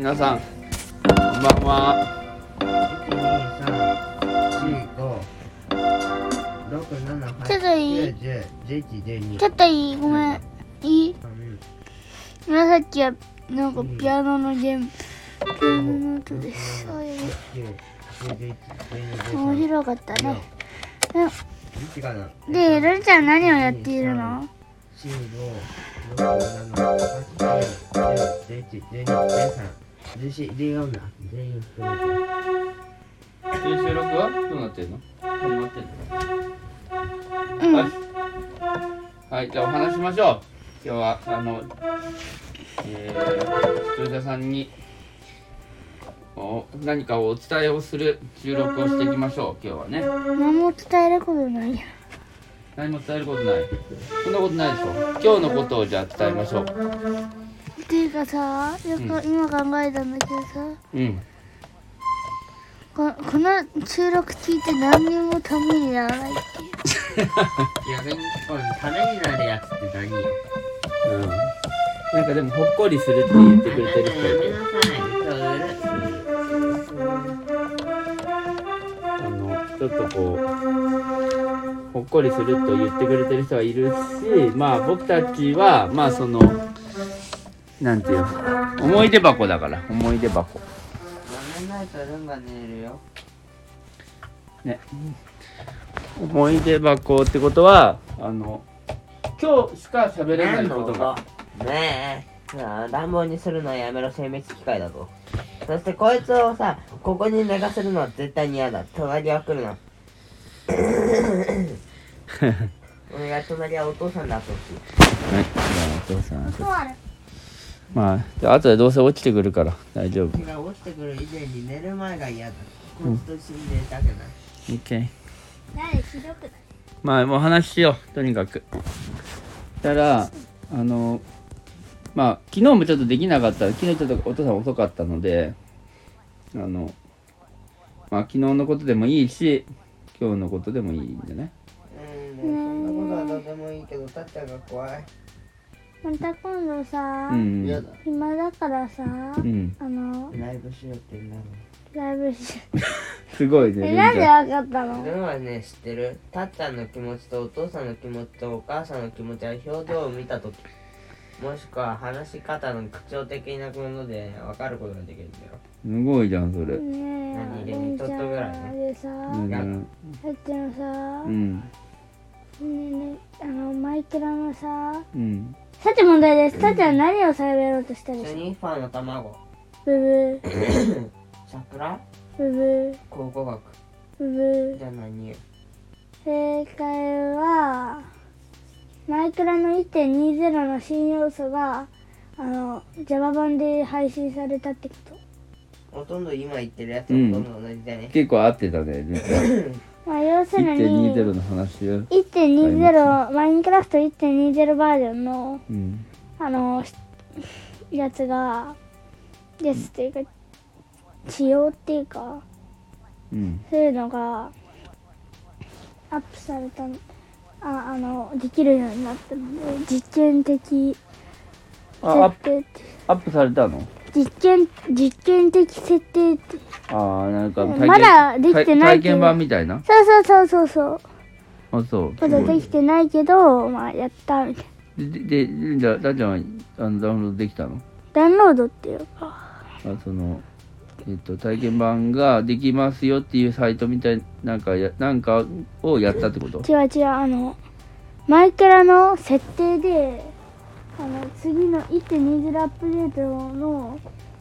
皆さん。こんばんは。ちょっといいちょっといい？ごめん。いい紫はなんかピアノのゲーム。ピアノの音ですそういう面白かったねでルルちゃん。何をやっているの収録はどうなってんの始まってんのうんはい、はい、じゃあお話ししましょう。今日はあのえー、視聴者さんにお何かをお伝えをする収録をしていきましょう。今日はね。何も伝えることない。や何も伝えることない。そんなことないでしょ。今日のことをじゃあ伝えましょうっていうかさよく今考えたんだけどさうん。ここの収録聞いて何にもためにならないっていう。逆にこれためになるやつって何よ。うん。なんかでもほっこりするって言ってくれてる人いやめてなさい。あのちょっとこうほっこりすると言ってくれてる人がいるしまあ僕たちはまあそのなんていうの？思い出箱だから。思い出箱。やめないとルンが寝るよ。ね。思い出箱ってことはあの今日しか喋れないことが。ねえなあ暖房にするのはやめろ精密機械だぞ。そしてこいつをさここに寝かせるのは絶対に嫌だ。隣は来るな。お願い隣はお父さんだってほしいはいじゃあお父さんまあじゃあ後でどうせ落ちてくるから大丈夫。落ちてくる以前に寝る前が嫌だ。こいつと一緒に寝たくない、OK 何ひどくない？まあもう話しようとにかく。たらあのまあ昨日もちょっとできなかった昨日ちょっとお父さん遅かったのであのまあ昨日のことでもいいし今日のことでもいいんじゃないうんねそんなことはどうでもいいけどたっちゃんが怖いまた今度さ、うん。暇だからさ、うん。あのライブしようって言うんだろライブし すごいねえなんでレンちゃん。わかったの？ルンはね知ってる。たっちゃんの気持ちとお父さんの気持ちとお母さんの気持ちは表情を見た時。もしくは話し方の口調的なもので分かることができるんだよ。すごいじゃんそれ。ねえ何レンちゃちょっとぐらいね。んでさうん。さっきのさ、うんねえねえあのマイクラのさうん。さて問題です。さては何を喋ろうとしたでスしょニーファーの卵。ブブー。桜？ブブー。考古学。ブブー。じゃあ何？よ正解はマイクラの1.20の新要素があの Java 版で配信されたってこと。ほとんど今言ってるやつとほとんど同じだね、結構合ってたね まあ要するに1.20の話よ。1.20マインクラフト1.20バージョンのうん。あのしやつがやつっていうか仕様っていうかうん。そういうのがアップされたのああのできるようになったので実験的アップされたの？実験実験的設定。ってああなんかうんまだできてないけど。体験版みたいな？そうそうそうそうそう。あそう。まだできてないけどまあやったみたいな。で、で、じゃあ、ダンちゃんはあのダウンロードできたの？ダウンロードっていうか。あその、えっと、体験版ができますよっていうサイトみたいなんかや、なんかをやったってこと？違う違う。あのマイクラの設定であの次の1.20アップデートの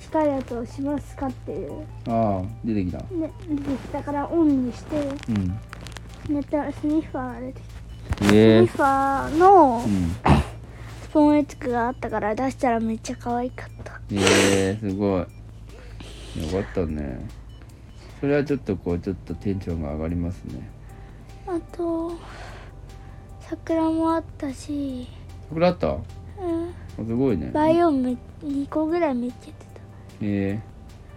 近いやつをしますかっていうああ、出てきた。ね出てきたからオンにしてうん。ネタスニッファーが出てきたスニええッファーのうん。スポーンエツクがあったから出したらめっちゃ可愛かったええすごい。よかったね。それはちょっとこう、ちょっとテンションが上がりますね。あと桜もあったし、桜あった？すごいね。バイオンめ2個ぐらいめっちゃ出てえ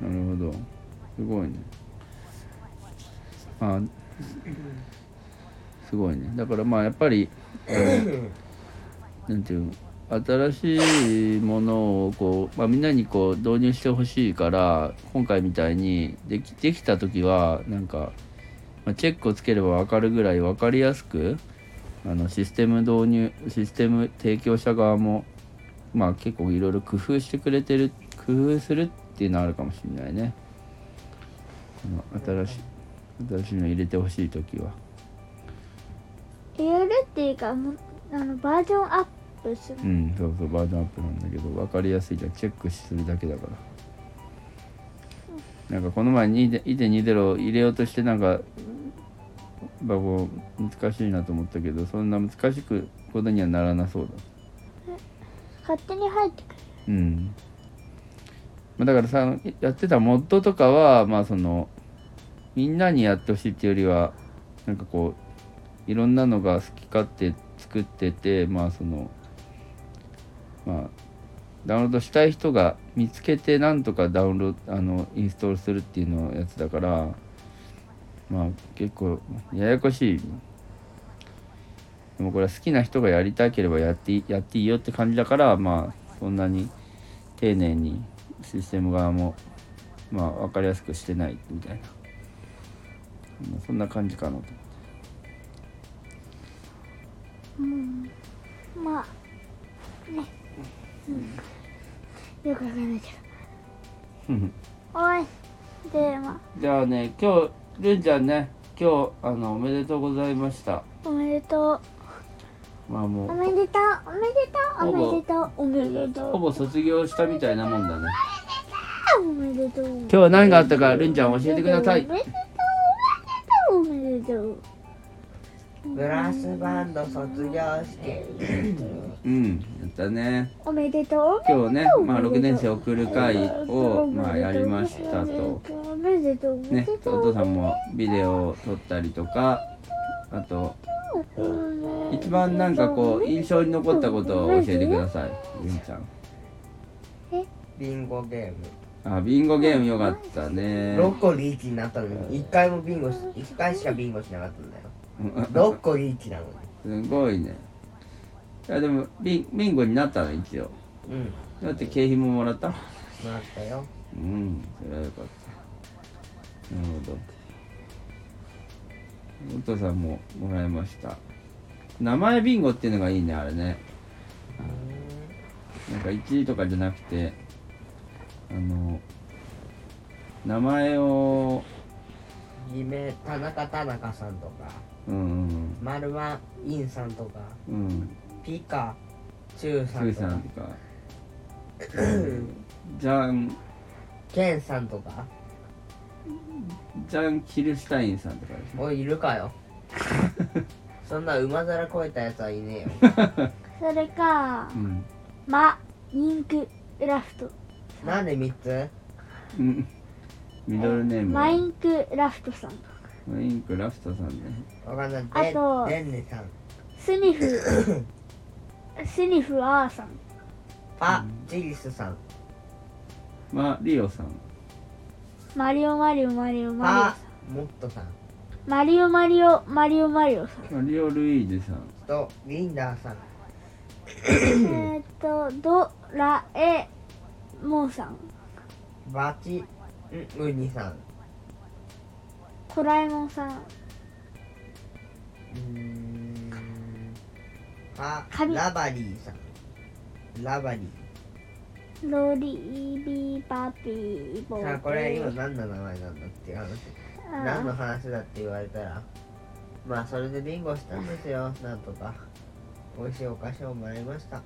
えなるほど。すごいね。あすごいね。だからまあやっぱり、なんていうの新しいものをこう、まあ、みんなにこう導入してほしいから今回みたいにできできた時はなんか、まあ、チェックをつければ分かるぐらい分かりやすくあのシステム導入システム提供者側もまあ結構いろいろ工夫してくれてる工夫するっていうのはあるかもしれないね。新しい新しいの入れてほしい時は。入れるっていうかもうあのバージョンアップする。うんそうそうバージョンアップなんだけど分かりやすいじゃん。チェックするだけだから。なんかこの前2 1.20入れようとしてなんかバゴ難しいなと思ったけどそんな難しくことにはならなそうだ勝手に入ってくる。うんまだからさやってたモッドとかはまあそのみんなにやってほしいっていうよりはなんかこういろんなのが好き勝手作っててまあそのまあダウンロードしたい人が見つけてなんとかダウンロードあのインストールするっていうのやつだからまあ結構ややこしいでもこれは好きな人がやりたければやっていいやっていいよって感じだからまあそんなに丁寧にシステム側もまあ分かりやすくしてないみたいな、まあそんな感じかなと。うん。まあね。うん。よくわかんないけ思ってどおい。でまじゃあね今日るんちゃんね今日あのおめでとうございました。あおめでとうまあもう。おめでとうおめでとうおめでとう。おめでとう。ほぼ卒業したみたいなもんだね。おめでとう今日は何があったかるんちゃん教えてください。おめでとうおめでとう。ブラスバンド卒業式うん。やったね。おめでとう。今日ね、まあ、6年生送る会を、まあ、やりましたと。おめでとうおめねで、とう。お父さんもビデオを撮ったりとかあと一番なんかこう印象に残ったことを教えてください。ゆんちゃん。ビンゴゲーム。あビンゴゲームよかったね。6個リーチになったのに1回もビンゴし1回しかビンゴしなかったんだよ。6個リーチなのに。すごいね。いやでもビンビンゴになったの一応。うん。だって景品ももらった。なったよ。うんそれはよかった。なるほどお父さんももらいました。名前ビンゴっていうのがいいねあれね。なんか1位とかじゃなくてあの名前を夢田中田中さんとかうんうんマルマインさんとかうん。うんピカチュウスさんとかーさんとか。ジャン。ケンさんとかジャン・キルシュタインさんとかですね。おいいるかよ。そんな馬皿超えたやつはいねえよ。それかうん。マインクラフト。なんで3つ？うん。ミドルネームマインクラフトさん。マインクラフトさんね。わかんない。あとデンデさん。スニフ。スニフアーさん。パチリスさん。マリオさんマリオマリオマリオマパモットさん。リオマリオマリオマリオマリオさん。マリオ・ルイージさん。とリンダーさん。えーっとドラえもんさん。バチんウニさん。コラえもんさん。うーん。パ紙ラバリーさん。ラバリーロリービーパピーボーさあこれ今何の名前なんだっていう話。何の話だって言われたら。まあそれでビンゴしたんですよ。なんとか。美味しいお菓子をもらいました。ね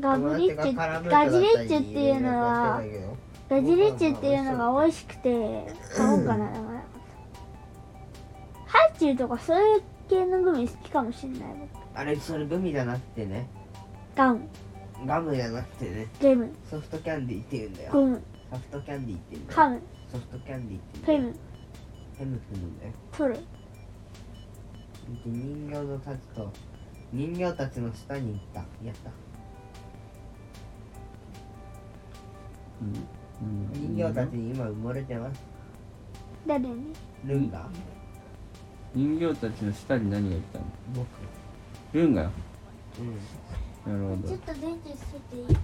ガブリッチガジリッチっていうのはガジリッチっていうのが美味しくて買おうかな。だからハイチュウとかそういう系のグミ好きかもしんない。僕。あれそれグミじゃなくてね。ガムガムじゃなくてね。ゲム。ソフトキャンディーって言うんだよ。ゴム。ソフトキャンディーって言うんだよ。ハム。ソフトキャンディーってフェ言うんだよ。ム。ヘムって言うんだよ。トルで人形のたちと人形たちの下に行った。やった。うん。人形たちに今埋もれてます。誰に？ルンガ。人形たちの下に何がいたの？僕。ルンガうんなるほちょっと電池つけていい？ど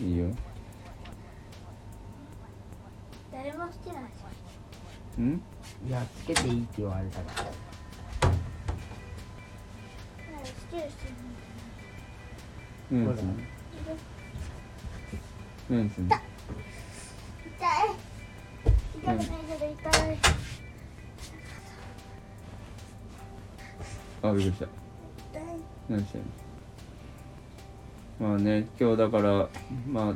いいよ。誰もしてないうん？いやつけていいって言われたから。してるしてるうん。うん。うん痛い。痛くないけど痛い。あびっくりした。痛い。何してんの？まあね今日だからまあ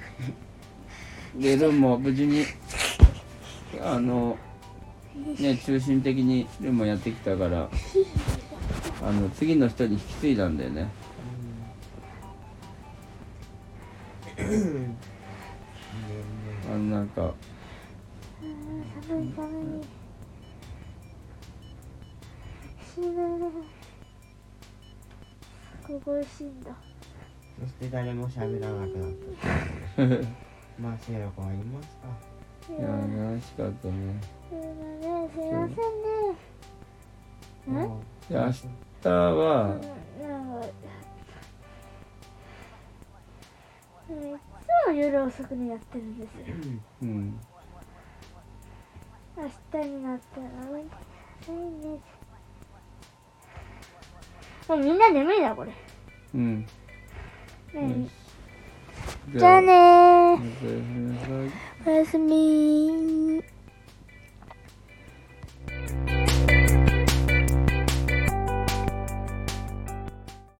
でルンも無事にあのね中心的にルンもやってきたからあの次の人に引き継いだんだよね。あのなんか寒い寒い。死ぬ。ここ美味しいんだ。そして誰も喋らなくなった。まあせいろ子はいますか？いや楽しかったね。すいません。すいません。ねん。もいや明日はなん。かいつも夜遅くにやってるん。ですよううん。明日になったらもうみん。な眠いなこれ、うんねじじゃあねー。おやすみ